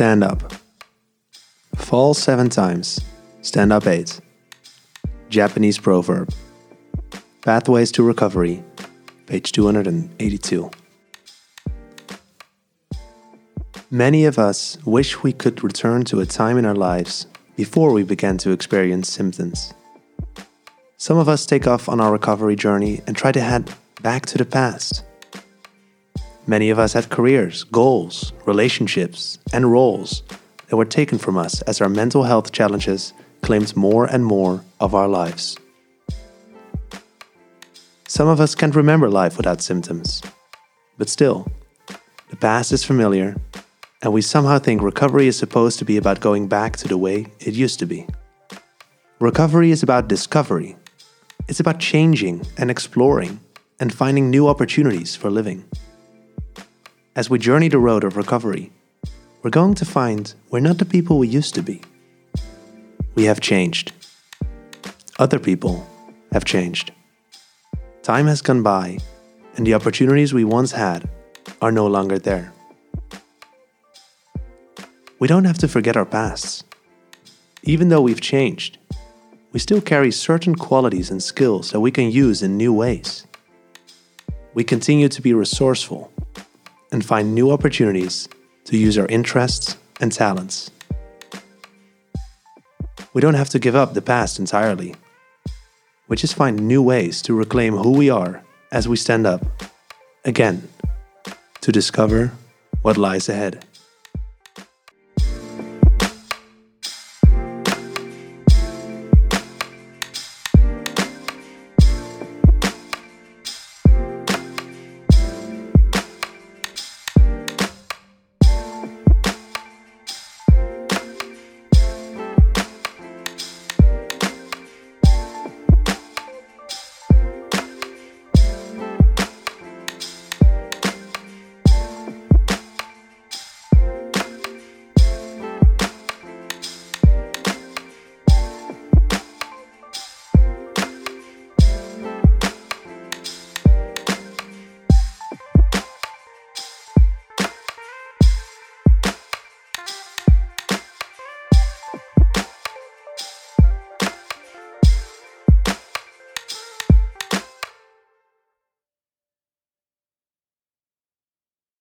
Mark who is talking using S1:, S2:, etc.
S1: Stand up. Fall seven times, stand up eight. Japanese proverb. Pathways to Recovery, page 282. Many of us wish we could return to a time in our lives before we began to experience symptoms. Some of us take off on our recovery journey and try to head back to the past. Many of us have careers, goals, relationships, and roles that were taken from us as our mental health challenges claimed more and more of our lives. Some of us can't remember life without symptoms, but still, the past is familiar, and we somehow think recovery is supposed to be about going back to the way it used to be. Recovery is about discovery, it's about changing and exploring and finding new opportunities for living. As we journey the road of recovery, we're going to find we're not the people we used to be. We have changed. Other people have changed. Time has gone by, and the opportunities we once had are no longer there. We don't have to forget our pasts. Even though we've changed, we still carry certain qualities and skills that we can use in new ways. We continue to be resourceful and find new opportunities to use our interests and talents. We don't have to give up the past entirely. We just find new ways to reclaim who we are as we stand up, again, to discover what lies ahead.